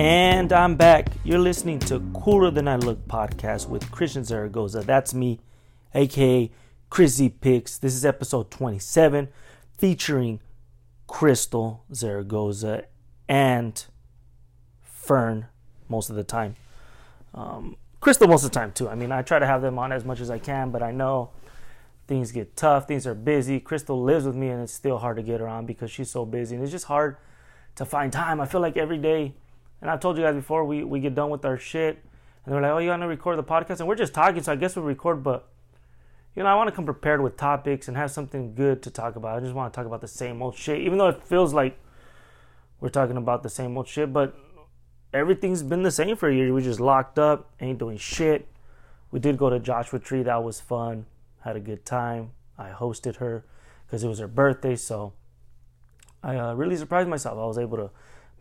And I'm back. You're listening to Cooler Than I Look podcast with Christian Zaragoza. That's me, aka Chrissy Picks. This is episode 27 featuring Crystal Zaragoza and Fern most of the time. Um, Crystal most of the time too. I mean, I try to have them on as much as I can, but I know things get tough, things are busy. Crystal lives with me, and it's still hard to get her on because she's so busy, and it's just hard to find time. I feel like every day and I've told you guys before, we, we get done with our shit, and they're like, oh, you want to record the podcast? And we're just talking, so I guess we'll record, but, you know, I want to come prepared with topics and have something good to talk about. I just want to talk about the same old shit, even though it feels like we're talking about the same old shit, but everything's been the same for a year. We just locked up, ain't doing shit. We did go to Joshua Tree, that was fun, had a good time. I hosted her because it was her birthday, so I uh, really surprised myself. I was able to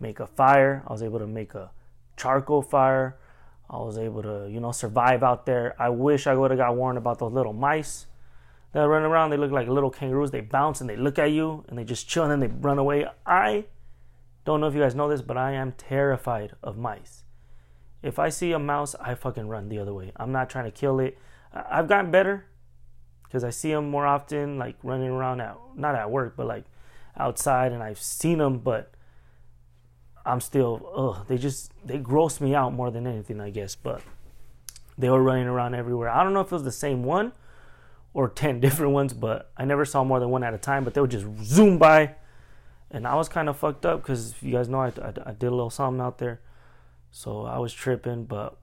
make a fire. I was able to make a charcoal fire. I was able to, you know, survive out there. I wish I would have got warned about those little mice that run around. They look like little kangaroos. They bounce and they look at you and they just chill and then they run away. I don't know if you guys know this, but I am terrified of mice. If I see a mouse, I fucking run the other way. I'm not trying to kill it. I've gotten better because I see them more often, like running around at not at work, but like outside, and I've seen them, but I'm still, ugh, they just, they gross me out more than anything, I guess. But they were running around everywhere. I don't know if it was the same one or 10 different ones, but I never saw more than one at a time. But they would just zoom by. And I was kind of fucked up because you guys know I, I, I did a little something out there. So I was tripping, but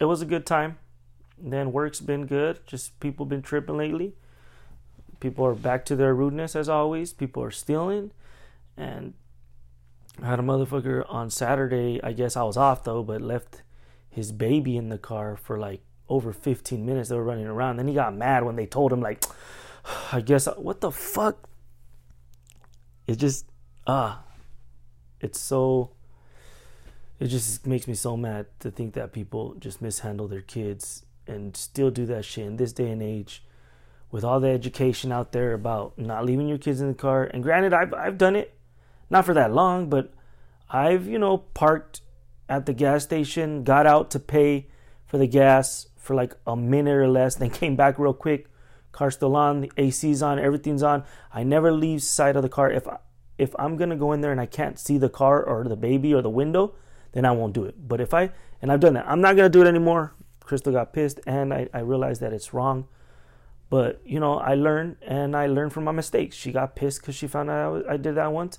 it was a good time. And then work's been good. Just people been tripping lately. People are back to their rudeness as always. People are stealing. And I had a motherfucker on Saturday. I guess I was off though, but left his baby in the car for like over 15 minutes. They were running around. Then he got mad when they told him, like, I guess, what the fuck? It just, ah, it's so, it just makes me so mad to think that people just mishandle their kids and still do that shit in this day and age with all the education out there about not leaving your kids in the car. And granted, I've, I've done it not for that long, but I've, you know, parked at the gas station, got out to pay for the gas for like a minute or less, then came back real quick. Car's still on, the AC's on, everything's on. I never leave sight of the car. If I, if I'm gonna go in there and I can't see the car or the baby or the window, then I won't do it. But if I and I've done that, I'm not gonna do it anymore. Crystal got pissed, and I, I realized that it's wrong. But you know, I learned, and I learned from my mistakes. She got pissed because she found out I did that once,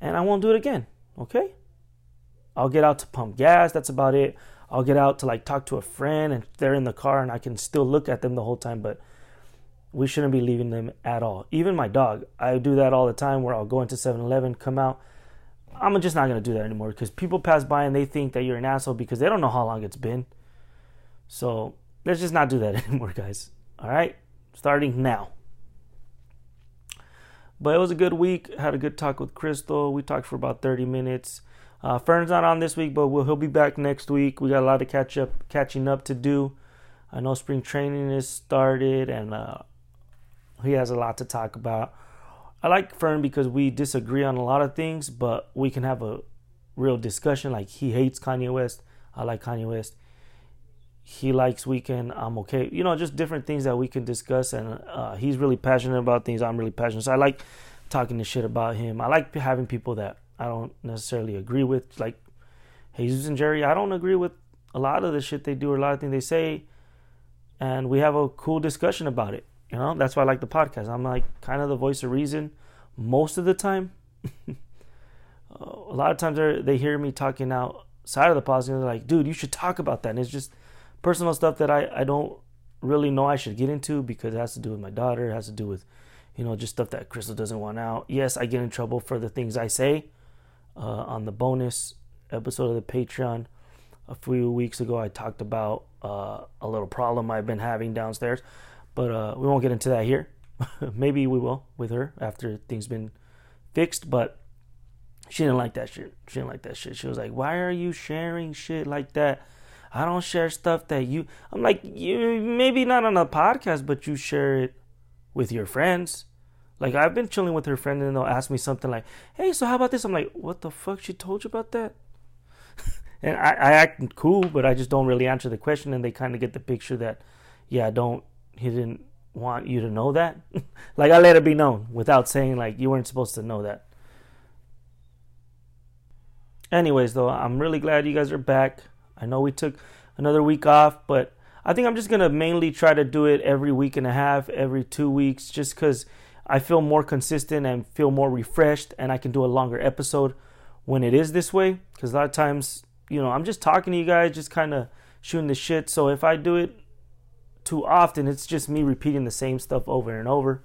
and I won't do it again. Okay? I'll get out to pump gas. That's about it. I'll get out to like talk to a friend and they're in the car and I can still look at them the whole time, but we shouldn't be leaving them at all. Even my dog, I do that all the time where I'll go into 7 Eleven, come out. I'm just not going to do that anymore because people pass by and they think that you're an asshole because they don't know how long it's been. So let's just not do that anymore, guys. All right? Starting now. But it was a good week. Had a good talk with Crystal. We talked for about 30 minutes. Uh, Fern's not on this week, but we'll, he'll be back next week. We got a lot of catch up, catching up to do. I know spring training is started, and uh, he has a lot to talk about. I like Fern because we disagree on a lot of things, but we can have a real discussion. Like he hates Kanye West, I like Kanye West he likes Weeknd i'm okay. You know just different things that we can discuss and uh, he's really passionate about things i'm really passionate. So i like talking the shit about him. I like having people that i don't necessarily agree with like jesus and jerry. I don't agree with a lot of the shit they do or a lot of things they say and we have a cool discussion about it you know? That's why i like the podcast. I'm like kind of the voice of reason most of the time. A lot of times they hear me talking outside of the podcast and they're like dude you should talk about that. And it's just personal stuff that I, I don't really know I should get into because it has to do with my daughter, it has to do with, you know, just stuff that Crystal doesn't want out. Yes, I get in trouble for the things I say. Uh, on the bonus episode of the Patreon a few weeks ago, I talked about uh, a little problem I've been having downstairs, but uh, we won't get into that here. Maybe we will with her after things been fixed, but she didn't like that shit. She didn't like that shit. She was like, "Why are you sharing shit like that?" I don't share stuff that you. I'm like, you maybe not on a podcast, but you share it with your friends. Like I've been chilling with her friend, and they'll ask me something like, "Hey, so how about this?" I'm like, "What the fuck? She told you about that?" and I, I act cool, but I just don't really answer the question, and they kind of get the picture that, yeah, I don't he didn't want you to know that. like I let it be known without saying like you weren't supposed to know that. Anyways, though, I'm really glad you guys are back. I know we took another week off, but I think I'm just gonna mainly try to do it every week and a half, every two weeks, just because I feel more consistent and feel more refreshed, and I can do a longer episode when it is this way. Because a lot of times, you know, I'm just talking to you guys, just kind of shooting the shit. So if I do it too often, it's just me repeating the same stuff over and over.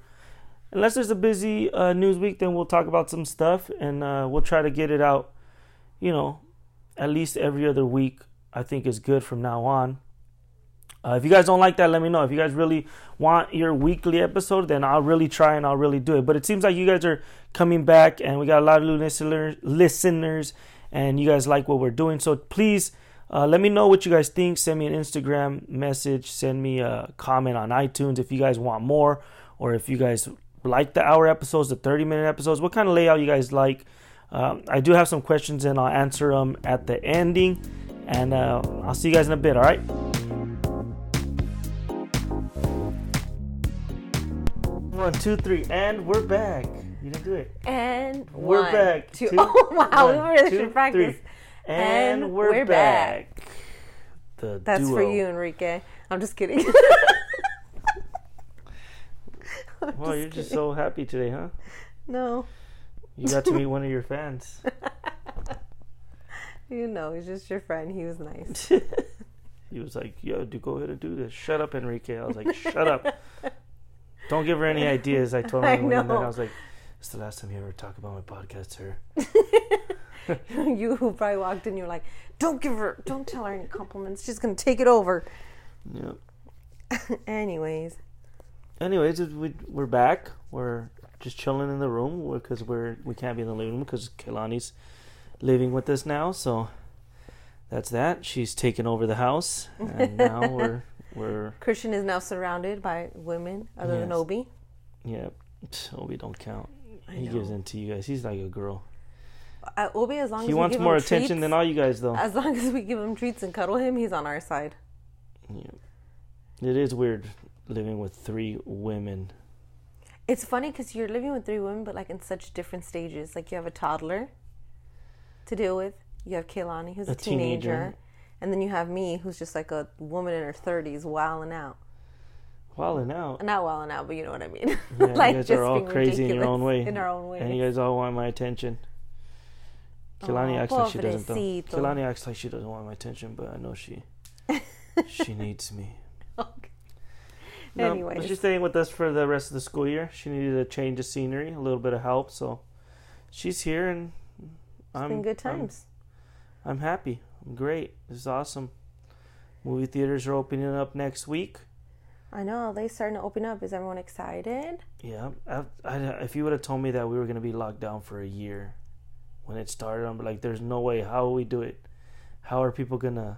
Unless there's a busy uh, news week, then we'll talk about some stuff and uh, we'll try to get it out, you know, at least every other week. I think is good from now on. Uh, if you guys don't like that, let me know. If you guys really want your weekly episode, then I'll really try and I'll really do it. But it seems like you guys are coming back and we got a lot of new listeners, and you guys like what we're doing. So please uh, let me know what you guys think. Send me an Instagram message. Send me a comment on iTunes if you guys want more or if you guys like the hour episodes, the 30 minute episodes. What kind of layout you guys like? Um, I do have some questions and I'll answer them at the ending. And uh, I'll see you guys in a bit, all right? One, two, three, and we're back. You didn't do it. And we're one, back. Two. Two, oh wow, one, we really two, should practice. three. And, And we're, we're back. The That's for you, Enrique. I'm just kidding. I'm Well, you're just so happy today, huh? no, You got to meet one of your fans. You know, he's just your friend. He was nice. he was like, "Yo, do go ahead and do this. Shut up, Enrique." I was like, "Shut up. Don't give her any ideas." I told him I when we went in there, know. I was like, "It's the last time you ever talk about my podcast, sir." you who probably walked in, you're like, don't give her, don't tell her any compliments. She's gonna take it over. Yep. Anyways, Anyways, we, we're back. We're just chilling in the room because we're we can't be in the living room because Kelani's living with us now. So that's that. She's taken over the house, and now we're we're Christian is now surrounded by women other than Obi. yeah. Obi don't count. I He know. gives in to you guys. He's like a girl. Uh, Obi, as long He as we wants more attention treats, than all you guys, though. As long as we give him treats and cuddle him, he's on our side. Yeah. It is weird living with three women. It's funny because you're living with three women, but like in such different stages. Like you have a toddler to deal with. You have Kaylani, who's a, A teenager. teenager. and then you have me, who's just like a woman in her thirties, wilding out. Wilding out. Not wilding out, but you know what I mean. Yeah, like you guys are all being crazy in your own way. In our own way. And you guys all want my attention. Kilani acts like she doesn't though. acts like she doesn't want my attention, but I know she she needs me. Okay. No, but Anyways. she's staying with us for the rest of the school year. She needed a change of scenery, a little bit of help, so she's here and It's I'm been good I'm- times. I'm happy. I'm great. This is awesome. Movie theaters are opening up next week. I know they starting to open up. Is everyone excited? Yeah, I, I, if you would have told me that we were going to be locked down for a year when it started, I'm like, there's no way. How will we do it? How are people going to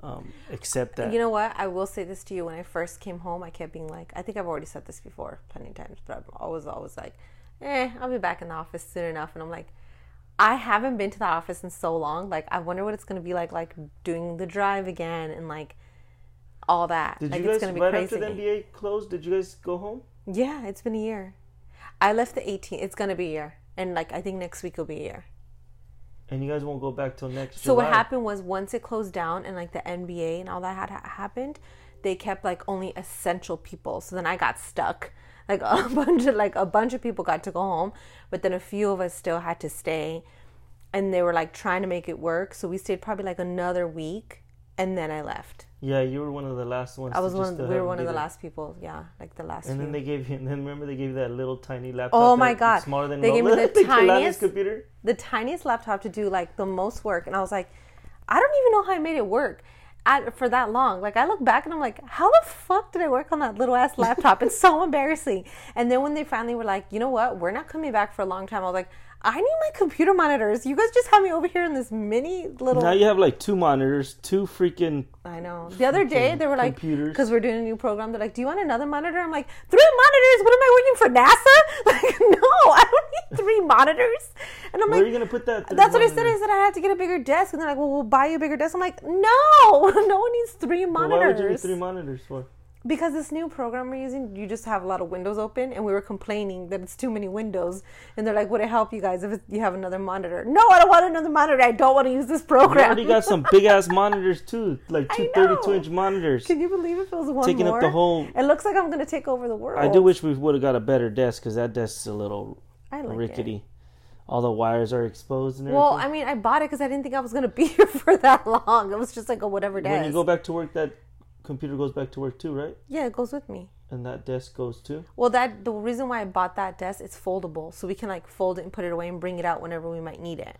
um, accept that? You know what? I will say this to you. When I first came home, I kept being like, I think I've already said this before plenty of times, but I'm always, always like, eh, I'll be back in the office soon enough. And I'm like, I haven't been to the office in so long. Like, I wonder what it's going to be like, like doing the drive again and like all that. did like, you guys, it's going to be right crazy. after the NBA closed, did you guys go home? Yeah, it's been a year. I left the 18th. It's going to be a year. And like, I think next week will be a year. And you guys won't go back till next week? So what happened was once it closed down and like the NBA and all that had ha- happened, they kept like only essential people. So then I got stuck. Like a bunch of like a bunch of people got to go home, but then a few of us still had to stay. And they were like trying to make it work. So we stayed probably like another week and then I left. Yeah, you were one of the last ones. I to was one we were one of the there. last people. Yeah, like the last And few. then they gave you. And then remember they gave you that little tiny laptop. Oh my God. Smaller than They gave me Nola, the tiniest- computer. the tiniest laptop to do like the most work and i was like i don't even know how i made it work at, for that long. Like i look back and i'm like how the fuck did i work on that little ass laptop? It's so embarrassing. And then when they finally were like you know what? We're not coming back for a long time. I was like I need my computer monitors. You guys just have me over here in this mini little. Now you have like two monitors, two freaking. I know. The other day they were like, computers. because we're doing a new program. They're like, "Do you want another monitor?" I'm like, three monitors. What am I working for NASA? Like, no, I don't need three monitors. And I'm Where like, are you gonna put that? That's what I said. I said I had to get a bigger desk, and they're like, "Well, we'll buy you a bigger desk." I'm like, "No, no one needs three Well, monitors." why would you need three monitors for? Because this new program we're using, you just have a lot of windows open, and we were complaining that it's too many windows, and they're like, "Would it help you guys if you have another monitor?" No, I don't want another monitor. I don't want to use this You program. already got some big ass monitors too, like two 32 inch monitors. Can you believe it feels one Taking up the whole- It looks like I'm gonna take over the world. I do wish we would have got a better desk because that desk's a little I like rickety. It. All the wires are exposed and everything. Well, I mean, I bought it because I didn't think I was gonna be here for that long. It was just like a whatever desk. when you go back to work, that computer goes back to work too, right? yeah, it goes with me. And that desk goes too. Well, that the reason why I bought that desk, it's foldable, so we can like fold it and put it away and bring it out whenever we might need it.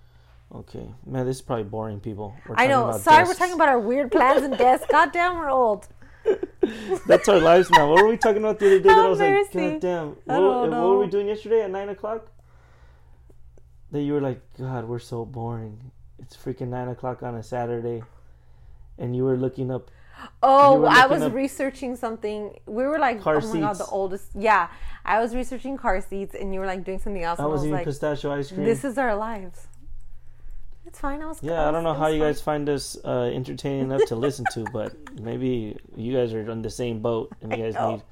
Okay, man, this is probably boring people. We're I know. Sorry, desks. we're talking about our weird plans and desks. Goddamn, we're old. That's our lives now. What were we talking about the other day? That oh, I was like, mercy. God damn. What, what were we doing yesterday at nine o'clock? That you were like, God, we're so boring. It's freaking nine o'clock on a Saturday, and you were looking up. Oh, I was researching something. We were like, car oh my god, the oldest. Yeah, I was researching car seats, and you were like doing something else. I and was I was eating like, pistachio ice cream. this is our lives. It's fine. I was. yeah, I was- don't know how you fine. guys find us uh, entertaining enough to listen to, but maybe you guys are on the same boat, and you guys know. need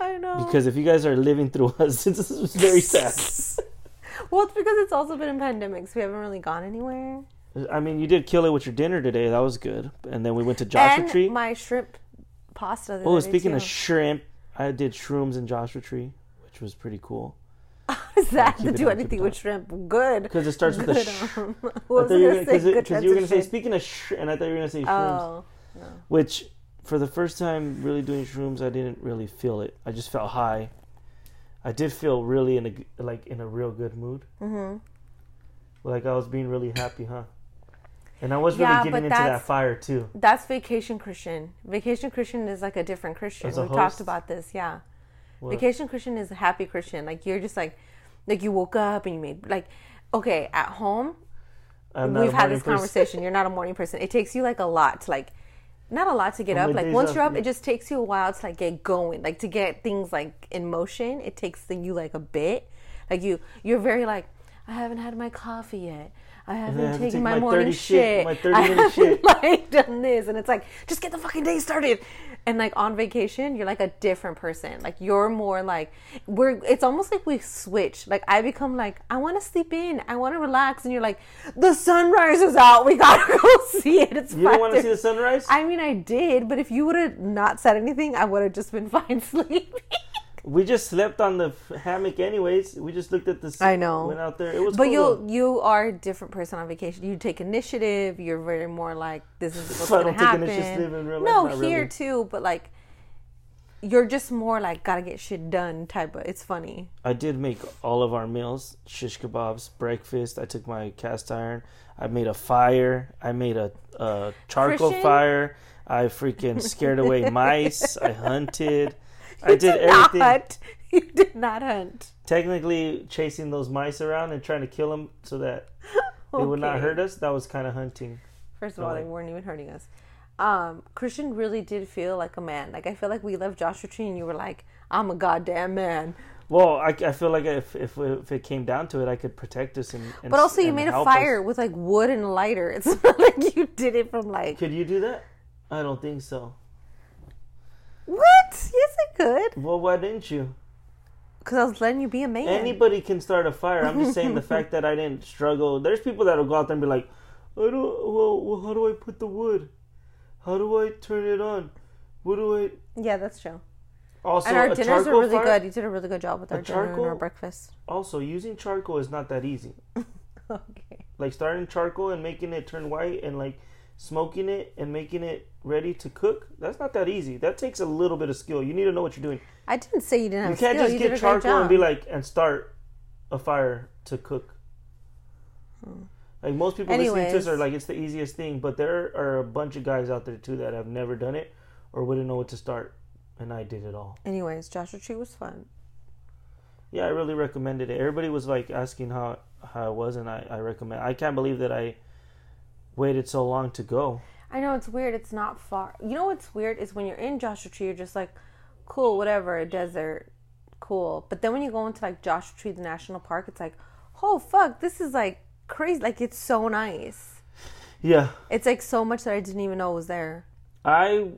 I know. because if you guys are living through us, this is very sad. well, it's because it's also been in pandemics. We haven't really gone anywhere. I mean, you did kill it with your dinner today. That was good. And then we went to Joshua and Tree. my shrimp pasta. Oh, speaking of shrimp, I did shrooms in Joshua Tree, which was pretty cool. Does that to do anything with shrimp? Good. Because it starts with a sh. um, what was you were gonna gonna, say? because you were gonna say speaking of sh, and I thought you were gonna say shrooms, Oh, no. which for the first time really doing shrooms, I didn't really feel it. I just felt high. I did feel really in a like in a real good mood. Mm-hmm. Like I was being really happy, huh? And I was really Yeah, getting into that fire too. That's Vacation Christian. Vacation Christian is like a different Christian. A We talked about this, yeah. What? Vacation Christian is a happy Christian. Like you're just like, like you woke up and you made like, okay, at home we've had this person. conversation. You're not a morning person. It takes you like a lot to like, not a lot to get up. Like once you're up, it just takes you a while to like get going. Like to get things like in motion, it takes you like a bit. Like you, you're very like, I haven't had my coffee yet. I haven't have taken take my, my morning shit. shit- my 30 I minute haven't shit. like done this, and it's like just get the fucking day started. And like on vacation, you're like a different person. Like you're more like we're. It's almost like we switch. Like I become like I want to sleep in. I want to relax, and you're like the sunrise is out. We gotta go see it. It's You don't want to see the sunrise? I mean, I did, but if you would have not said anything, I would have just been fine sleeping. We just slept on the hammock, anyways. We just looked at the. I know. Went out there. It was. But cool, you you are a different person on vacation. You take initiative. You're very more like this is what's don't take happen. initiative in real life, no, not here really. too, but like you're just more like gotta get shit done type of. It's funny. I did make all of our meals: shish kebabs, breakfast. I took my cast iron. I made a fire. I made a, a charcoal Christian? fire. I freaking scared away mice. I hunted. I did not everything. hunt. You did not hunt. Technically, chasing those mice around and trying to kill them so that they would not hurt us. That was kind of hunting. First of all, they weren't even hurting us. Um, Christian really did feel like a man. Like I feel like we left Joshua Tree and you were like, I'm a goddamn man. Well, I, I feel like if, if if it came down to it, I could protect us and. and But also, you made a help us. fire with like wood and lighter. It's not like you did it from like Could you do that? I don't think so. What? Yes, I could. Well, why didn't you? Because I was letting you be a man. Anybody can start a fire. I'm just saying the fact that I didn't struggle. There's people that'll go out there and be like, I don't. Well, well, how do I put the wood? How do I turn it on? What do I? Yeah, that's true. Also, and our dinners were really fire? good. You did a really good job with our dinner and our breakfast. Also, using charcoal is not that easy. Okay. Like starting charcoal and making it turn white and like smoking it and making it ready to cook. That's not that easy. That takes a little bit of skill. You need to know what you're doing. I didn't say you didn't have You can't skill. just you get charcoal and be like and start a fire to cook. Like most people listening to Hmm. Are like it's the easiest thing, but there are a bunch of guys out there too that have never done it or wouldn't know what to start, and I did it all. Anyways, Joshua Tree was fun. Yeah, I really recommended it. Everybody was like asking how how it was, and I, I recommend. I can't believe that I waited so long to go. I know it's weird. It's not far. You know what's weird is when you're in Joshua Tree, you're just like, cool, whatever, a desert, cool. But then when you go into like Joshua Tree, the national park, it's like, oh fuck, this is like crazy. Like it's so nice. Yeah, It's like so much that I didn't even know was there. I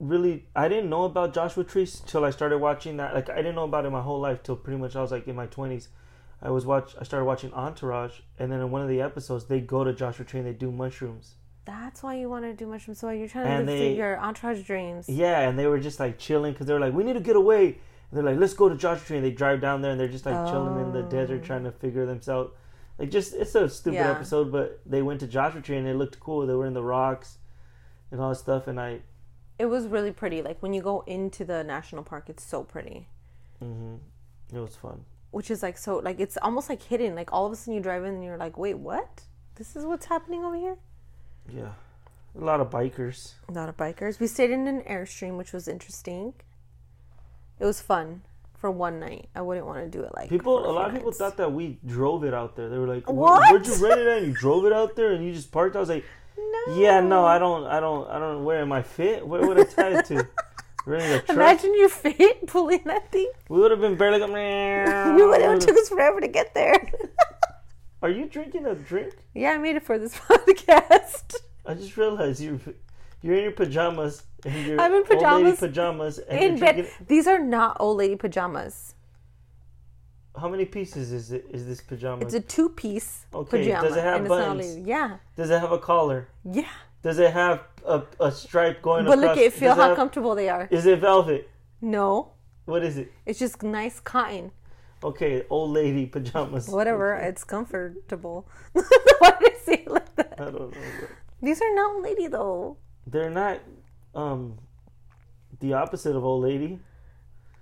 really I didn't know about Joshua Tree till I started watching that. Like I didn't know about it my whole life till pretty much I was like in my twenties. I was watch I started watching Entourage, and then in one of the episodes they go to Joshua Tree and they do mushrooms. That's why you want to do mushrooms. So you're trying And to they- your entourage dreams. Yeah, and they were just like chilling because they were like, we need to get away. And they're like, let's go to Joshua Tree, and they drive down there and they're just like chilling in the desert trying to figure themselves. Like just it's a stupid Yeah. episode, but they went to Joshua Tree and it looked cool. They were in the rocks and all that stuff, and I It was really pretty. Like when you go into the national park, it's so pretty. Mm-hmm. it was fun. Which is like so like it's almost like hidden. Like all of a sudden you drive in and you're like, wait, what? This is what's happening over here. Yeah, a lot of bikers. A lot of bikers. We stayed in an airstream, which was interesting. It was fun for one night. I wouldn't want to do it like People, a lot of people thought that we drove it out there. They were like, "Where- What? Where'd you rent it at? You drove it out there and you just parked." I was like, No. "Yeah, no, I don't, I don't, I don't. Where am I fit? Where would I tie it to? Renting a truck? Imagine your feet pulling that thing. We would have been barely like, You would have took us forever to get there. Are you drinking a drink? yeah, I made it for this podcast. I just realized you're you're in your pajamas and your I'm in old lady pajamas pajamas and In you're bed. drinking. These are not old lady pajamas. How many pieces is it? Is this pajama? It's a two piece Okay, pajama. does it have and it's not old buttons? Yeah. Does it have a collar? Yeah. Does it have a, a stripe going But across? But look at it, feel how have- comfortable they are. Is it velvet? No. What is it? It's just nice cotton. Okay, old lady pajamas. Whatever. It's comfortable. Why did I say it like that? I don't know. These are not old lady though. They're not um the opposite of old lady.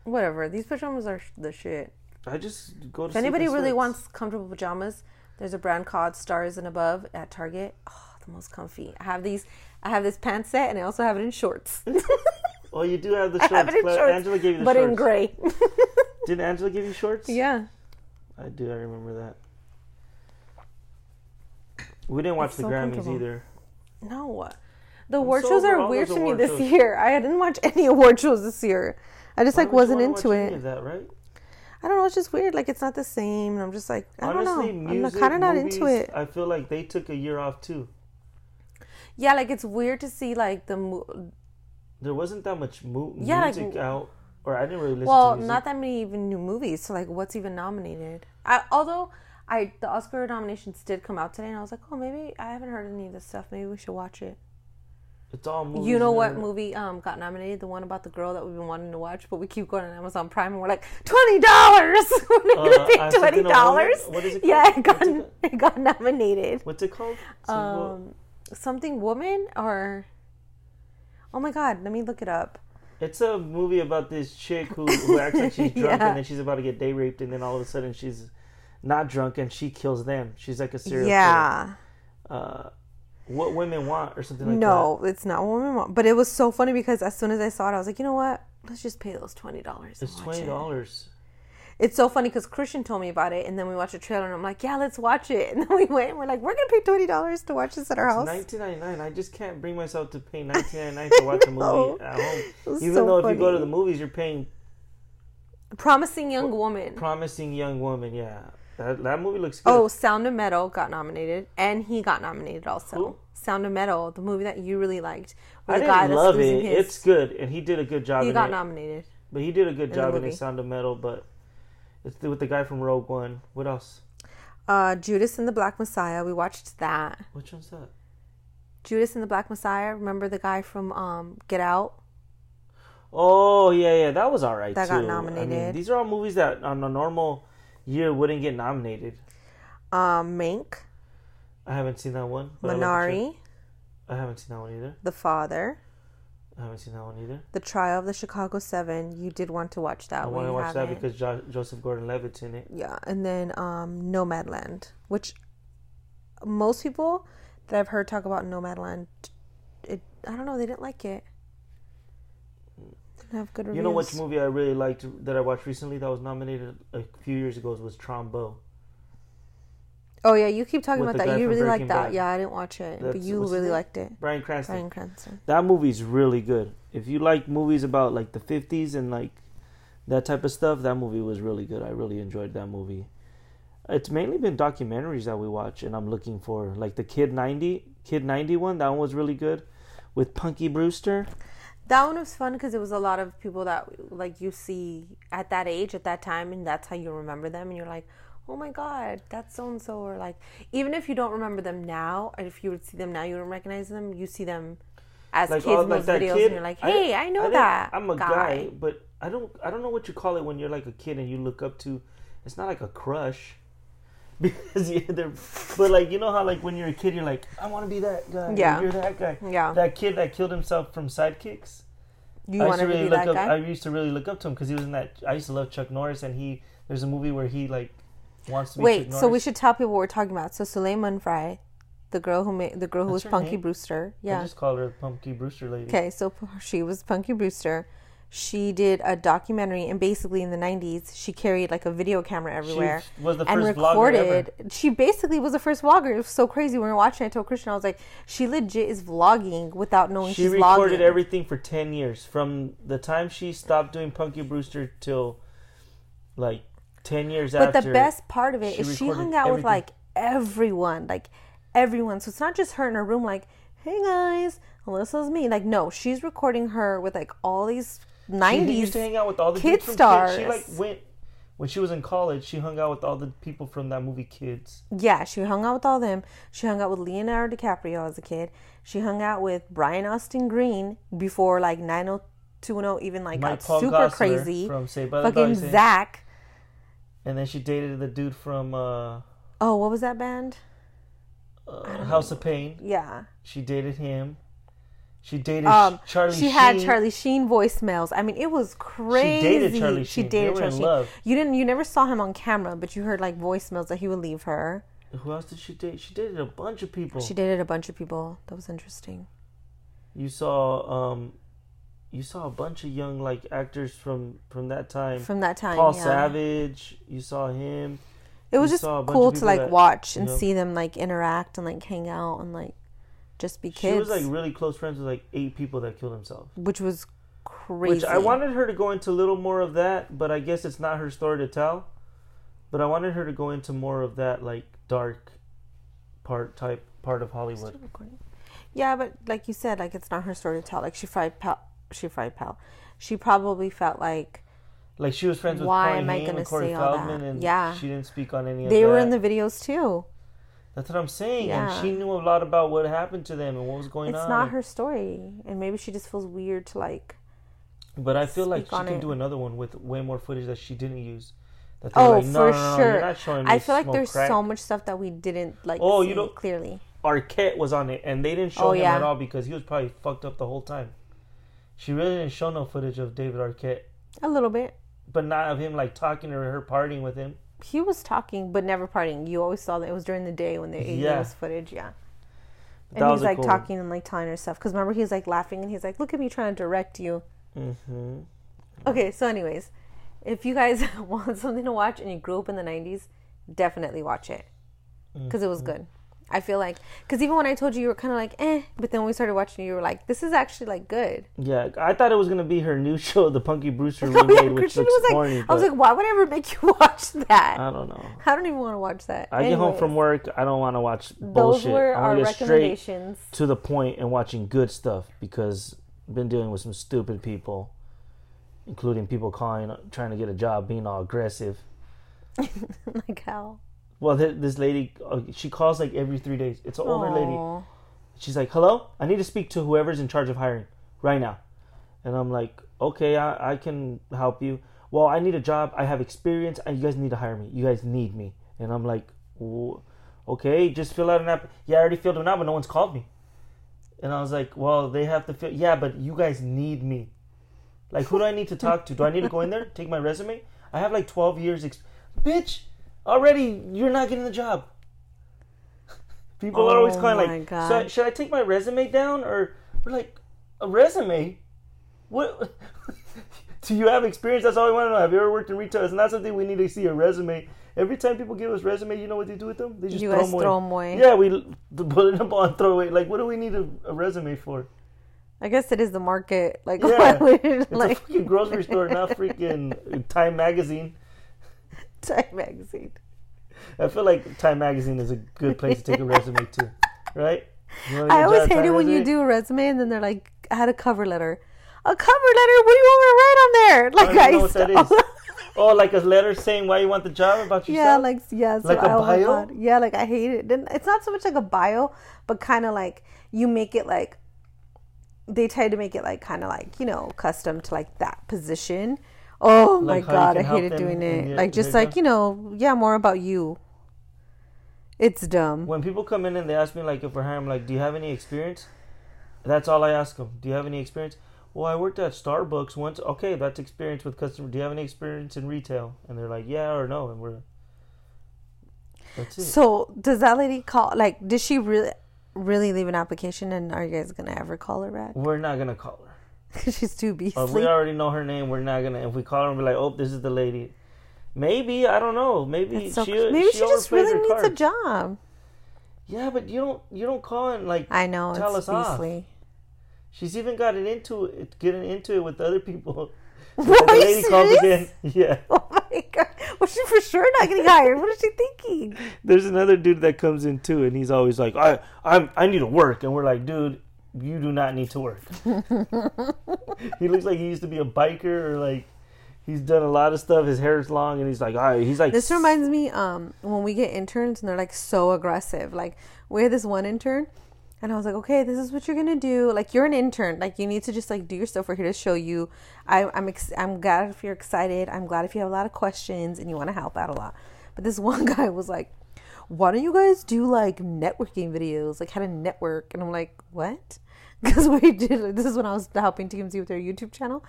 Whatever. These pajamas are the shit. I just go to If anybody really wants comfortable pajamas, there's a brand called Stars and Above at Target. Oh, the most comfy. I have these. I have this pants set, and I also have it in shorts. Oh, you do have the shorts. I have it in shorts, Angela gave you the but shorts. in gray. Did Angela give you shorts? yeah. I do. I remember that. We didn't watch It's the so Grammys comfortable. either. No. The award so shows are weird those to me award this shows. year. I didn't watch any award shows this year. I just Why like would you wasn't wanna into watch any it. of that, right? I don't know. It's just weird. Like it's not the same. And I'm just like I Honestly, don't know. music, I'm kind of not movies, into it. I feel like they took a year off too. Yeah, like it's weird to see like the mo- There wasn't that much mu- Yeah, like- music out, or I didn't really listen well, not that many even new movies. So like, what's even nominated? I although I the Oscar nominations did come out today, and I was like, oh, maybe I haven't heard any of this stuff. Maybe we should watch it. It's all movies. You know what movie um got nominated? The one about the girl that we've been wanting to watch, but we keep going on Amazon Prime, and we're like twenty dollars. we're gonna Uh, pay twenty dollars. What is it Yeah, it got it it got nominated. What's it called? Um, something woman or oh my god, let me look it up. It's a movie about this chick who, who acts like she's drunk Yeah. and then she's about to get day raped, and then all of a sudden she's not drunk and she kills them. She's like a serial yeah. killer. Uh, what women want or something like no, it's not what women want. But it was so funny because as soon as I saw it, I was like, you know what? Let's just pay those twenty dollars. It's twenty dollars. It's so funny because Christian told me about it, and then we watched a trailer, and I'm like, yeah, let's watch it. And then we went, and we're like, we're gonna pay twenty dollars to watch this at our house. Nineteen ninety nine. I just can't bring myself to pay nineteen ninety nine to watch a movie at home. Even so though if you go to the movies, you're paying Promising Young Woman. promising young woman. Yeah, that that movie looks good. Oh, Sound of Metal got nominated, and he got nominated also. Who? Sound of Metal, the movie that you really liked. I didn't love it. his- It's good, and he did a good job he in got it. nominated. But he did a good the job in Sound of Metal. But it's do with the guy from Rogue One. What else? Uh, Judas and the Black Messiah. We watched that. Which one's that? Judas and the Black Messiah. Remember the guy from um, Get Out? Oh yeah, yeah, that was all right That too. got I mean, nominated. these are all movies that on a normal year wouldn't get nominated. Um, Mank, I haven't seen that one. but I Minari, I haven't seen that one either. The Father, I haven't seen that one either. The Trial of the Chicago Seven. You did want to watch that one. I want to watch that because jo- Joseph Gordon-Levitt's in it. yeah, and then um, Nomadland, which most people that I've heard talk about Nomadland, it I don't know, they didn't like it. Didn't have good reviews. You know which movie I really liked that I watched recently that was nominated a few years ago was Trumbo. Oh yeah, you keep talking about that. You really like that. Bad. Yeah, I didn't watch it, but you really liked it. Bryan Cranston. Bryan Cranston. That movie's really good. If you like movies about like the 50s and like that type of stuff, that movie was really good. I really enjoyed that movie. It's mainly been documentaries that we watch and I'm looking for like the Kid 90, Kid ninety one. that one was really good with Punky Brewster. That one was fun because it was a lot of people that like you see at that age, at that time, and that's how you remember them, and you're like, oh my god, that's so and so, or like even if you don't remember them now, if you would see them now, you don't recognize them. You see them as Like kids all in those that videos, kid. and you're like, hey, I, know didn't- that. I'm a guy. but I don't I don't know what you call it when you're like a kid and you look up to it's not like a crush. Because yeah, they're, but like you know how like when you're a kid you're like I want to be that guy. Yeah. you're that guy. Yeah, That kid that killed himself from Sidekicks. you I used to to really be look up. guy. I used to really look up to him because he was in that. I used to love Chuck Norris, and he there's a movie where he like to. Wait, so we should tell people what we're talking about. So Soleil Frye, the girl who made the girl who That's was Punky name? Brewster. I Yeah. just called her Punky Brewster lady. Okay, so she was Punky Brewster. She did a documentary, and basically in the '90s, she carried like a video camera She everywhere was the and first vlogger ever. recorded. She basically was the first vlogger. It was so crazy. When we were watching, it I told Christian, I was like, she legit is vlogging without knowing She she's recorded vlogging. everything for ten years from the time she stopped doing Punky Brewster till like ten years after But the best part of it she is she hung out with like everyone, like everyone. So it's not just her in her room, like, hey guys, Alyssa's me. Like, no, she's recording her with like all these 90s She '90s. used to hang out with all the kid Kids. She like went when she was in college. She hung out with all the people from that movie Kids. Yeah, she hung out with all them. She hung out with Leonardo DiCaprio as a kid. She hung out with Brian Austin Green before like 90210 even like Mike got Paul super Gosselaar crazy. from the Fucking. Zach. And then she dated the dude from uh, Oh, what was that band? uh, House of Pain. Yeah. She dated him. She dated Um, Charlie. she had Charlie Sheen voicemails. I mean, it was crazy. She dated Charlie She Sheen. They dated were Charlie in Sheen. love. You didn't. You never saw him on camera, but you heard like voicemails that he would leave her. Who else did she date? She dated a bunch of people. She dated a bunch of people. That was interesting. You saw, um, you saw a bunch of young like actors from from that time. From that time, Paul yeah. Savage. You saw him. It was You just saw a bunch cool to like that- watch and Yep. see them like interact and like hang out and like just be kids. She was like really close friends with like eight people that killed themselves. which was crazy. Which I wanted her to go into a little more of that, but I guess it's not her story to tell. But I wanted her to go into more of that like dark part type part of Hollywood. Yeah, but like you said, like it's not her story to tell. Like she pal, she fried pal. She probably felt like Like she was friends with Why Corey am I Haim gonna and Corey say all that? Feldman, and Yeah. she didn't speak on any of they were in the videos too. That's what I'm saying, Yeah. and she knew a lot about what happened to them and what was going It's on. It's not her story, and maybe she just feels weird to like. But I feel like she can it. do another one with way more footage that she didn't use. That Oh, like, no, for no, no, sure. You're not showing me I feel like there's crack. so much stuff that we didn't like. Oh, you don't- clearly. Arquette was on it, and they didn't show Oh, him yeah. at all because he was probably fucked up the whole time. She really didn't show no footage of David Arquette, A little bit. but not of him like talking or her partying with him. He was talking, but never partying. You always saw that it was during the day when there Yeah. was footage. Yeah. And he's like cool- talking and like telling her stuff. Because remember, he's like laughing and he's like, "Look at me trying to direct you." Mm-hmm. Okay, so anyways, if you guys want something to watch and you grew up in the '90s, definitely watch it because it was Mm-hmm. good. I feel like because even when I told you, you were kind of like, "eh," but then when we started watching, you were like, "This is actually like good." Yeah, I thought it was gonna be her new show, the Punky Brewster Oh, yeah, which Christian looks was like, corny. I was like, why would I ever make you watch that? I don't know. I don't even want to watch that. I get home from work. I don't want to watch bullshit. Those were our to recommendations. to the point and watching good stuff because I've been dealing with some stupid people, including people calling, trying to get a job, being all aggressive. like how? Well, th- this lady, uh, she calls like every three days. It's an older lady. She's like, "Hello, I need to speak to whoever's in charge of hiring right now." And I'm like, "Okay, I, I can help you." Well, I need a job. I have experience, and you guys need to hire me. You guys need me. And I'm like, "Okay, just fill out an app." Yeah, I already filled it out, but no one's called me. And I was like, "Well, they have to fill." Yeah, but you guys need me. Like, who do I need to talk to? Do I need to go in there, take my resume? I have like 12 years. Ex- Bitch, already you're not getting the job. People are always Oh calling like, so should I take my resume down or we're like a resume? What? Do you have experience? That's all we want to know. Have you ever worked in retail? It's not something we need to see a resume. Every time people give us resume, you know what they do with them? They just You throw them away. throw 'em away. Yeah, we put it up on throw away. Like, what do we need a, a resume for? I guess it is the market. Like, Yeah. It's a like fucking grocery store, not freaking Time Magazine. Time Magazine? I feel like Time Magazine is a good place to take a resume to, right? You wanna get I always hate it when you do a resume and then they're like, I had a cover letter. A cover letter? What do you want me to write on there? Like, I don't know what used to- Oh, like a letter saying why you want the job about yourself? Yeah, like yeah, so, Like a oh bio? Yeah, like I hate it. Then it's not so much like a bio, but kind of like you make it like they try to make it like kind of like you know custom to like that position. Oh my Like you god, I hated doing it. like just like job? you know, yeah, more about you. It's dumb. when people come in and they ask me like if we're hiring, like, do you have any experience? That's all I ask them. Do you have any experience? Well, I worked at Starbucks once. Okay, that's experience with customer. Do you have any experience in retail? And they're like, yeah or no, and we're. That's it. So does that lady call? Like, did she really, really leave an application? And are you guys gonna ever call her back? We're not gonna call her. She's too beastly. If we already know her name, we're not gonna. If we call her and be like, "Oh, this is the lady," maybe I don't know. Maybe so- she maybe she, just really needs a job. Yeah, but you don't. You don't call and like. I know Tell it's us off. She's even gotten into it, getting into it with other people. What, the lady called again. Yeah. Oh my god! Was she for sure not getting hired? What is she thinking? There's another dude that comes in too, and he's always like, "I, I'm, I need to work," and we're like, "Dude, you do not need to work." he looks like he used to be a biker, or like he's done a lot of stuff. His hair is long, and he's like, "All right," he's like, This reminds me um when we get interns and they're like so aggressive. Like we had this one intern and I was like, okay, this is what you're gonna do. Like you're an intern. Like you need to just like do your stuff. We're here to show you. I, I'm ex- I'm glad if you're excited. I'm glad if you have a lot of questions and you want to help out a lot. But this one guy was like, why don't you guys do like networking videos, like how to network? And I'm like, what? Because we did. This is when I was helping TMZ with their YouTube channel.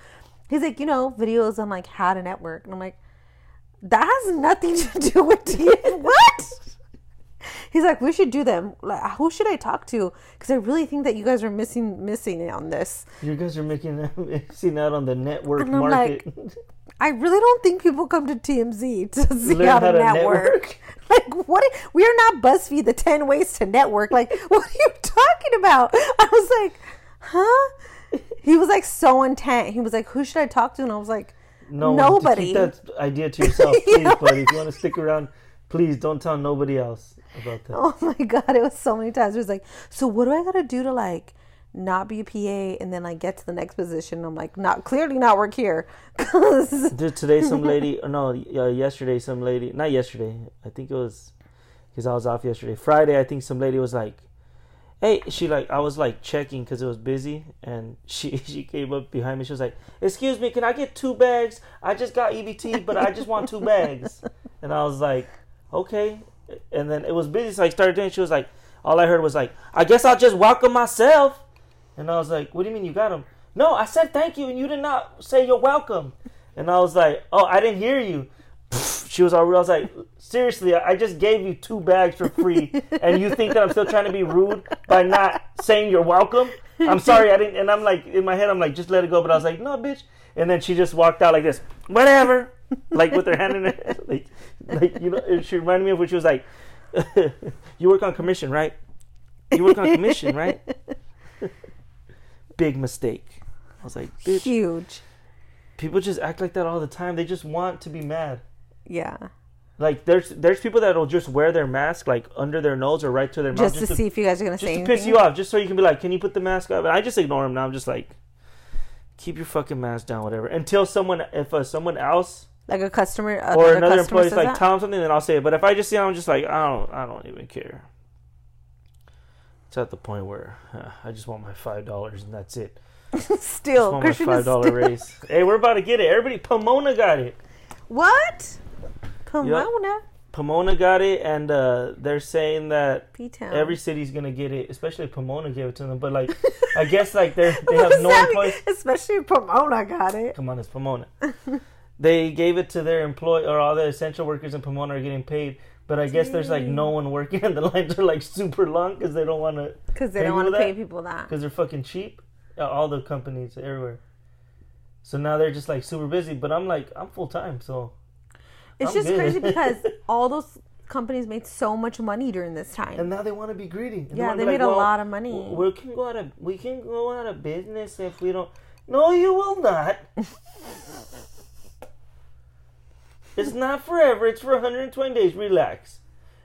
He's like, you know, videos on like how to network, and I'm like, that has nothing to do with TMZ. what? He's like, we should do them. Like, who should I talk to? Because I really think that you guys are missing missing on this. "You guys are making missing out on the network market." I really don't think people come to TMZ to see Learn how to, how to network. network. Like, what? We are not BuzzFeed, the 10 ways to network. Like, what are you talking about? I was like, huh? He was like so intent. He was like, who should I talk to? And I was like, no, Nobody. Keep that idea to yourself, please, Yeah. buddy. If you want to stick around, please don't tell nobody else about that. Oh my god, it was so many times. It was like, so what do I gotta do to like not be a PA and then like get to the next position? I'm like, not clearly not work here, because Dude, today some lady, or no, uh, yesterday some lady, not yesterday, I think it was, because I was off yesterday. Friday, I think some lady was like, hey, she like, I was like checking because it was busy, and she she came up behind me. She was like, excuse me, can I get two bags? I just got EBT, but I just want two bags. And I was like, okay. And then it was busy, so I started doing. She was like, all I heard was like, I guess I'll just welcome myself. And I was like, what do you mean you got them? No, I said thank you, and you did not say you're welcome. And I was like, oh, I didn't hear you. She was all real. I was like, seriously, I just gave you two bags for free, and you think that I'm still trying to be rude by not saying you're welcome? I'm sorry, I didn't. And I'm like, in my head, I'm like, just let it go. But I was like, no, bitch. And then she just walked out like this, whatever, like with her hand in her head, like, like you know. She reminded me of when she was like, "You work on commission, right? You work on commission, right?" Big mistake. I was like, bitch. huge. People just act like that all the time. They just want to be mad. Yeah, Like there's there's people that'll just wear their mask like under their nose or right to their mouth just to see if you guys are gonna just say to anything. piss you off, just so you can be like, "Can you put the mask up?" And I just ignore them now. I'm just like, keep your fucking mask down, whatever. Until someone, if uh, someone else Like a customer or another customer employee's like, that? tell them something, then I'll say it. But if I just see them, I'm just like, I don't, I don't even care. It's at the point where uh, I just want my five dollars and that's it. Just still, want my five dollar dollar raise. Hey, we're about to get it. Everybody, Pomona got it. What? Pomona, Pomona got it, and uh, they're saying that P Town. every city's gonna get it. Especially Pomona gave it to them, but like, I guess like they they have no employees. Especially Pomona got it. Come on, it's Pomona. they gave it to their employee or all the essential workers in Pomona are getting paid. But I guess there's like no one working, and the lines are like super long because they don't want to Because they Pay don't want to people pay that? people that. because they're fucking cheap. Uh, all the companies everywhere. So now they're just like super busy. But I'm like, I'm full time, so It's I'm just good. crazy because all those companies made so much money during this time. and now they want to be greedy. And Yeah, they be made a lot of money. We can go out of we can go out of business if we don't. No, you will not. it's not forever. It's for 120 days. Relax.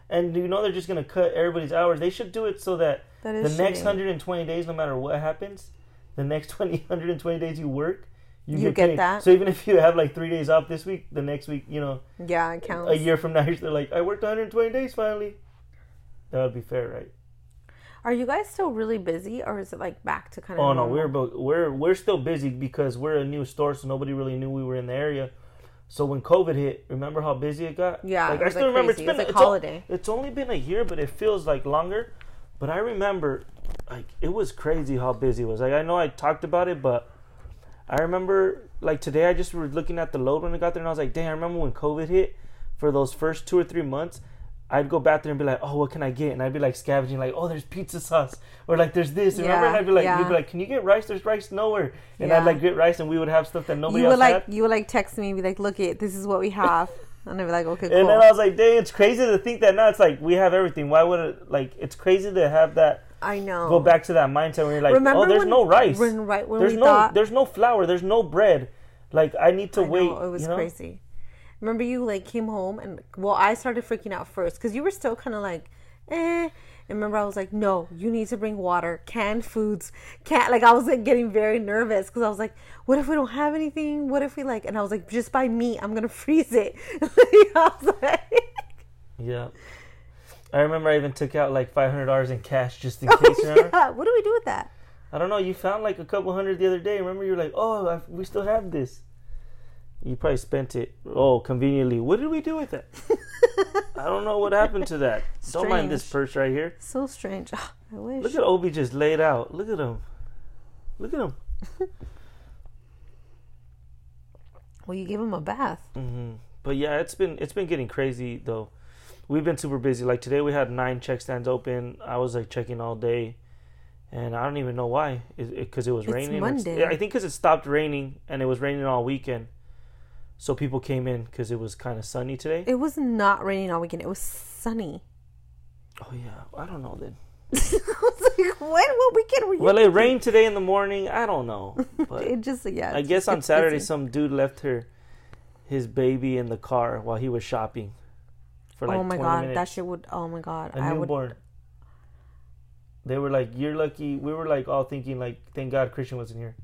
And you know they're just gonna cut everybody's hours. They should do it so that That the next 120 days, no matter what happens, the next 20, 120 days you work, you, You get, get that. So even if you have like three days off this week, the next week, you know, Yeah, it counts. a year from now, you're like, I worked 120 days finally. That would be fair, right? Are you guys still really busy, or is it like back to kind of? Oh no, we're bo- we're we're still busy because we're a new store, so nobody really knew we were in the area. So when COVID hit, remember how busy it got? Yeah, like it I still like, remember. crazy. It's It been was, like, it's o- holiday. it's only been a year, but it feels like longer. But I remember, like it was crazy how busy it was. Like I know I talked about it, but I remember like today I just was looking at the load when I got there, and I was like, dang, I remember when COVID hit for those first two or three months. I'd go back there and be like, "Oh, what can I get?" And I'd be like scavenging, like, "Oh, there's pizza sauce," or like, "There's this." Remember? Yeah, And I'd be like, yeah. "You'd be like, can you get rice? There's rice nowhere." And Yeah. I'd like get rice, and we would have stuff that nobody You would else like had. you would like text me and be like, "Look it, this is what we have," and I'd be like, "Okay, cool." And then I was like, "Dang, it's crazy to think that now it's like we have everything. Why would it like? It's crazy to have that I know. go back to that mindset where you're like, Remember oh, there's when- no rice, when- right when there's we no, thought- there's no flour, there's no bread. Like I need to I know, wait. it was you know? crazy. Remember you like came home and well, I started freaking out first because you were still kind of like, eh. And remember, I was like, no, you need to bring water, canned foods, can't like I was like getting very nervous because I was like, what if we don't have anything? What if we like? And I was like, just buy meat, I'm gonna freeze it. I was like, Yeah. I remember I even took out like five hundred dollars in cash just in case. Remember? yeah, what do we do with that? I don't know. You found like a couple hundred the other day. Remember, you're like, oh, I, we still have this. You probably spent it. Oh, conveniently. What did we do with it? I don't know what happened to that. Don't mind this purse right here. So strange. Ah, I wish. Look at Obi just laid out. Look at him. Look at him. well, you gave him a bath. hmm But yeah, it's been it's been getting crazy though. We've been super busy. Like today, we had nine check stands open. I was like checking all day, and I don't even know why. Because it, was It's raining. Monday. I think because it stopped raining and it was raining all weekend, so people came in because it was kind of sunny today. It was not raining all weekend. It was sunny. oh yeah, I don't know then. I was like, when? What weekend were you? Well, it rained today in the morning. I don't know, but it just yeah. I guess on Saturday busy. some dude left her his baby in the car while he was shopping for like oh my 20 god, minutes. that shit would. Oh my god, a I would. They were like, "You're lucky." We were like all thinking like, "Thank God Christian wasn't here,"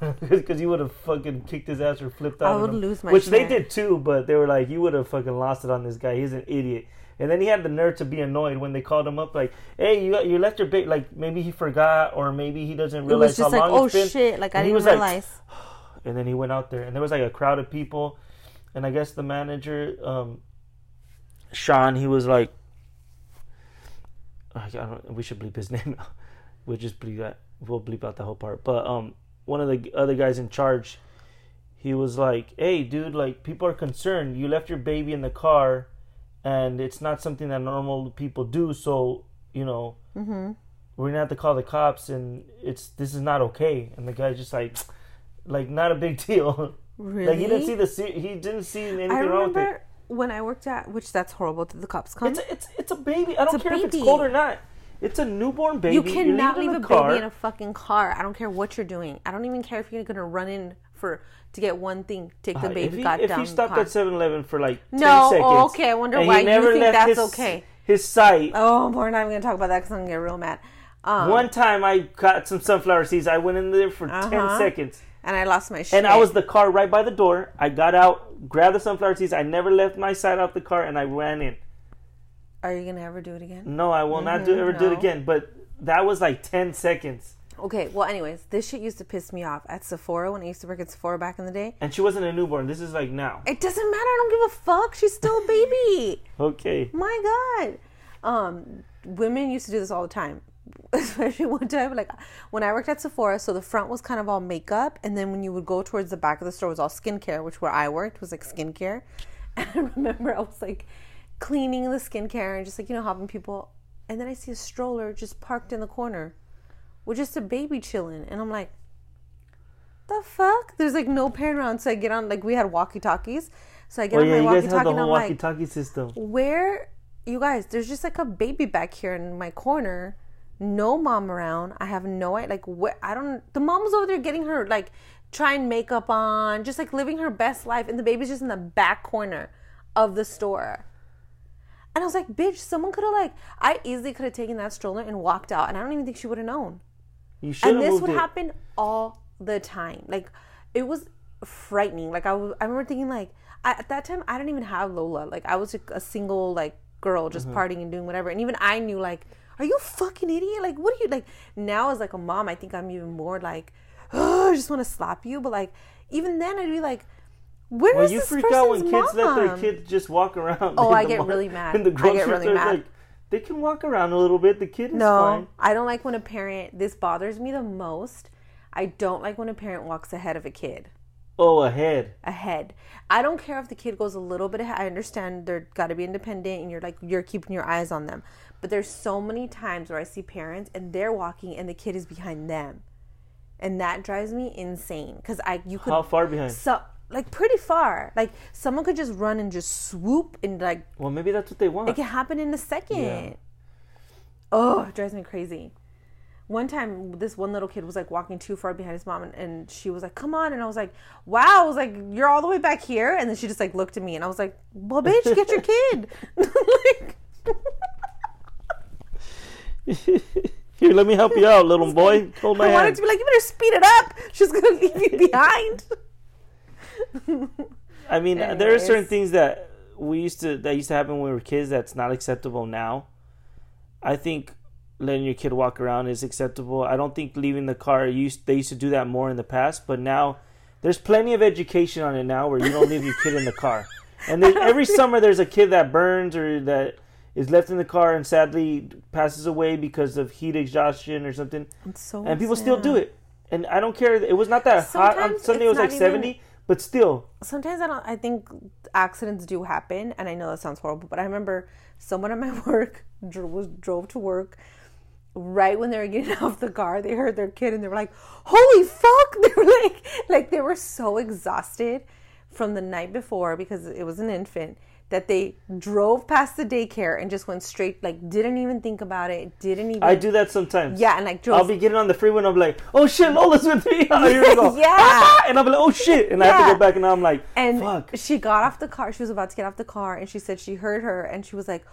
because he would have fucking kicked his ass or flipped out. I would lose my Which they did too, but they were like, "You would have fucking lost it on this guy. He's an idiot." And then he had the nerve to be annoyed when they called him up, like, "Hey, you you left your baby." Like maybe he forgot, or maybe he doesn't It realize was just how like, long oh it's been. shit! Like I And didn't was like, realize. and then he went out there and there was like a crowd of people and i guess the manager um sean he was like I don't, we should bleep his name we'll just bleep that we'll bleep out the whole part. But um one of the other guys in charge he was like hey dude like people are concerned. You left your baby in the car and it's not something that normal people do so you know Mm-hmm. we're gonna have to call the cops and it's this is not okay. And the guy's just like like not a big deal. Really? like he didn't see the he didn't see anything I wrong with it. remember when I worked at, which that's horrible. Did the cops come? it's a, it's it's a baby i don't a care if it's cold or not it's a newborn baby you cannot leave a car. baby in a fucking car. I don't care what you're doing. I don't even care if you're gonna run in for to get one thing. Take the Uh, baby. if he, if he stopped car. at 7-Eleven for like 10 No, seconds oh, okay, I wonder why you never think left that's his, okay. his site Oh, we're not even gonna talk about that because I'm gonna get real mad. Um, one time i got some sunflower seeds i went in there for 10 Uh-huh. seconds and I lost my shit. and i was the car right by the door i got out grabbed the sunflower seeds i never left my side out the car and i ran in Are you gonna ever do it again? No, I will not do Mhm, ever do it again. But that was like ten seconds, Okay. Well, anyways, this shit used to piss me off at Sephora when I used to work at Sephora back in the day. and she wasn't a newborn. This is like now. It doesn't matter. I don't give a fuck. She's still a baby. Okay. My God. Um, women used to do this all the time. Especially one time, like when I worked at Sephora, so the front was kind of all makeup, and then when you would go towards the back of the store was all skincare, which where I worked was like skincare. And I remember I was like cleaning the skincare and just like, you know, helping people. And then I see a stroller just parked in the corner with just a baby chilling. And I'm like, the fuck? There's like no parent around. So I get on, like, we had walkie talkies. So I get Oh on yeah, my walkie talkie and I'm like, walkie-talkie system. where, you guys, there's just like a baby back here in my corner. No mom around. I have no idea. Like, what? I don't, the mom's over there getting her, like, trying makeup on, just like living her best life. And the baby's just in the back corner of the store. And I was like, bitch, someone could have, like, I easily could have taken that stroller and walked out. And I don't even think she would have known You should and this would it. happen all the time like it was frightening like i, was, I remember thinking like I, at that time i didn't even have lola like i was a, a single like girl just Mm-hmm. partying and doing whatever and even i knew like are you a fucking idiot like what are you like now as like a mom i think i'm even more like oh, i just want to slap you but like even then i'd be like where is Well, you freak out when kids let their mom? kids just walk around. Oh, I get really mad. The I get really store, it's mad. like they can walk around a little bit. The kid is No, fine. I don't like when a parent. This bothers me the most. I don't like when a parent walks ahead of a kid. Oh, ahead. Ahead. I don't care if the kid goes a little bit ahead. I understand they're got to be independent, and you're like you're keeping your eyes on them. But there's so many times where I see parents and they're walking and the kid is behind them, and that drives me insane. Because I you could How far behind? so like pretty far. Like someone could just run and just swoop and like Well, maybe that's what they want. it can happen in a second. Yeah. Oh, it drives me crazy. One time, this one little kid was like walking too far behind his mom, and, and she was like, "Come on!" And I was like, "Wow!" I was like, "You're all the way back here," and then she just like looked at me, and I was like, "Well, bitch, get your kid." like, Here, let me help you out, little boy. Hold my I wanted hand. to be like, "You better speed it up." She's gonna leave you behind. I mean, there are certain things that we used to that used to happen when we were kids that's not acceptable now. I think letting your kid walk around is acceptable. I don't think leaving the car used they used to do that more in the past, but now there's plenty of education on it now where you don't leave your kid in the car. And then every summer there's a kid that burns or that is left in the car and sadly passes away because of heat exhaustion or something. So And people still do it. And I don't care. It was not that hot on Sunday. It was like even- 70, but still. sometimes I don't. I think accidents do happen, and I know that sounds horrible, but I remember someone at my work dro- was drove to work. Right when they were getting off the car, they heard their kid, and they were like, "Holy fuck!" They were like, like they were so exhausted from the night before because it was an infant that they drove past the daycare and just went straight, like didn't even think about it, didn't even. I do that sometimes. Yeah, and like drove I'll be getting on the freeway and I'm like, oh shit, Lola's with me. Oh, here we go. Yeah. Ah, ah, and I'm like, oh shit. And I have to go back and I'm like, And fuck. she got off the car. She was about to get off the car, and she said she heard her, and she was like,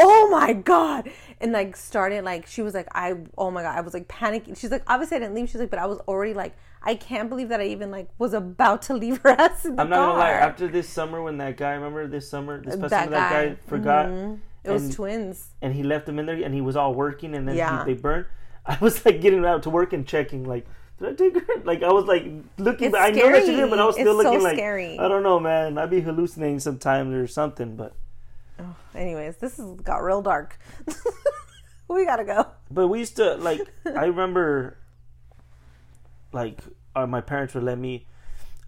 "Oh my god!" And like started like she was like, "I oh my god!" I was like panicking. She's like, "Obviously, I didn't leave." She's like, "But I was already like, I can't believe that I even like was about to leave her ass I'm not car." gonna lie. After this summer, when that guy, remember this summer, this past That summer, that guy. guy forgot, mm-hmm. it was twins. and he left him in there, and he was all working, and then Yeah. he, they burned. I was like getting out to work and checking, like, did I take her? Like I was like looking. It's I know that she did, but I was scary. still It's so looking like, scary. I don't know, man. I'd be hallucinating sometimes or something, but. Anyways, this has got real dark. we gotta go. But we used to like. I remember, like, uh, my parents would let me,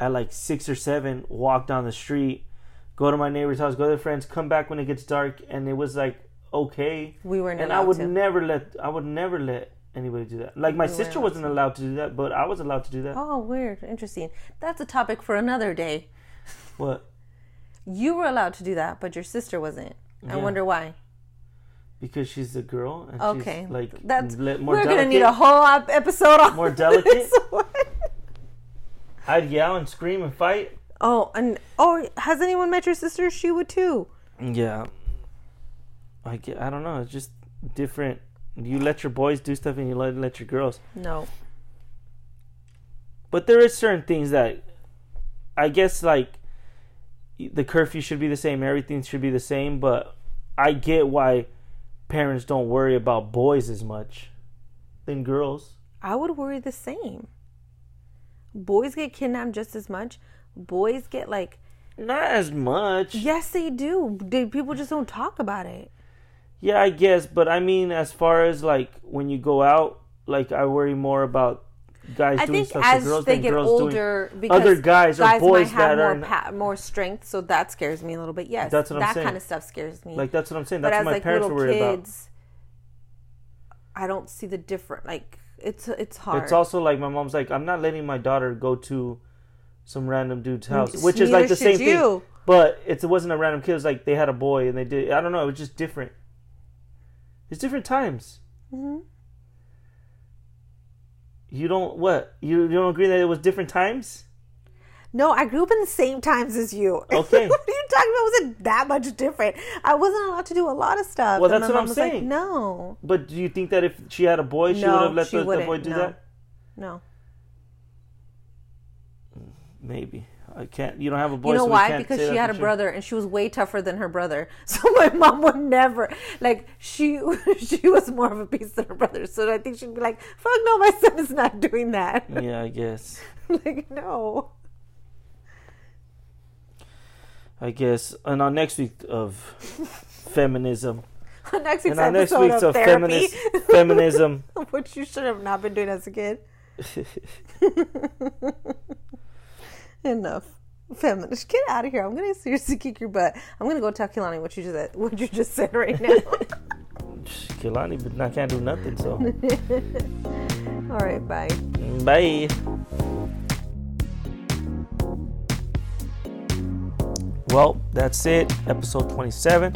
at like six or seven, walk down the street, go to my neighbor's house, go to their friends, come back when it gets dark, and it was like okay. We weren't And I would to. never let. I would never let anybody do that. Like my We sister wasn't allowed to do that, but I was allowed to do that. Oh, weird, interesting. That's a topic for another day. What? You were allowed to do that, but your sister wasn't. I Yeah. wonder why. Because she's a girl and Okay, she's like that's le- more we're delicate. gonna need a whole ep- episode on More delicate? I'd yell and scream and fight. Oh, and oh, has anyone met your sister? She would too. Yeah. I get, I don't know. It's just different. You let your boys do stuff and you let let your girls. No, But there is certain things that I guess like the curfew should be the same. Everything should be the same. But I get why parents don't worry about boys as much than girls. I would worry the same. Boys get kidnapped just as much. Boys get like, Not as much. yes, they do. They, people just don't talk about it. Yeah, I guess, but I mean, as far as like when you go out, like I worry more about guys I doing think stuff as to girls they than get girls older, doing because other guys or boys might have that more are pa- more strength, so that scares me a little bit. Yes, That's what I'm that saying. kind of stuff scares me. like that's what I'm saying. but That's as what my like parents were worried about. I don't see the different. Like it's it's hard. It's also like my mom's like, I'm not letting my daughter go to some random dude's house, which is like the same should thing. But it's, it wasn't a random kid. It was like they had a boy and they did. I don't know. It was just different. It's different times. Mm-hmm. You don't what? You, you don't agree that it was different times? No, I grew up in the same times as you. Okay. what are you talking about? Was it that much different? I wasn't allowed to do a lot of stuff. Well, that's what I'm was like, saying. no, But do you think that if she had a boy, she No, would have let the, the boy do No. that? no. Maybe. I can't. You don't have a boy. You know so why? Because she had a brother, and she was way tougher than her brother. So my mom would never like she she was more of a beast than her brother. So I think she'd be like, "Fuck no, my son is not doing that." Yeah, I guess. like no. I guess. And on next week of feminism, Next week's and on next week's of of therapy, feminist feminism, which you should have not been doing as a kid. Enough. Feminist, get out of here! I'm gonna seriously kick your butt. I'm gonna go tell Kilani what you just what you just said right now. Kilani, but I can't do nothing. So, All right, bye. bye. Well, that's it. Episode 27.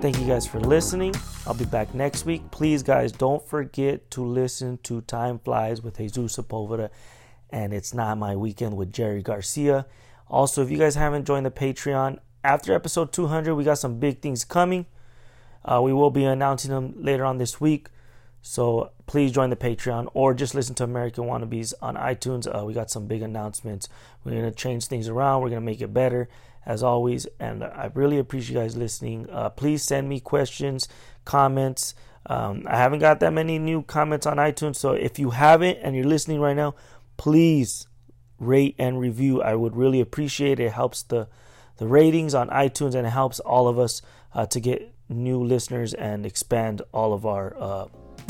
Thank you guys for listening. I'll be back next week. Please, guys, don't forget to listen to Time Flies with Jesus Sepulveda and It's Not My Weekend with Jerry Garcia. Also, if you guys haven't joined the Patreon, after episode 200, we got some big things coming. Uh, we will be announcing them later on this week. So please join the Patreon or just listen to American Wannabes on iTunes. Uh, we got some big announcements. We're going to change things around. We're going to make it better as always. And I really appreciate you guys listening. Uh, please send me questions, comments. Um, I haven't got that many new comments on iTunes. So if you haven't and you're listening right now, please rate and review. I would really appreciate it. It helps the the ratings on iTunes and it helps all of us uh, to get new listeners and expand all of our uh,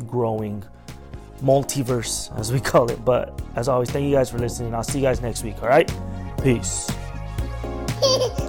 growing multiverse, as we call it. But as always, thank you guys for listening. I'll see you guys next week. All right, peace.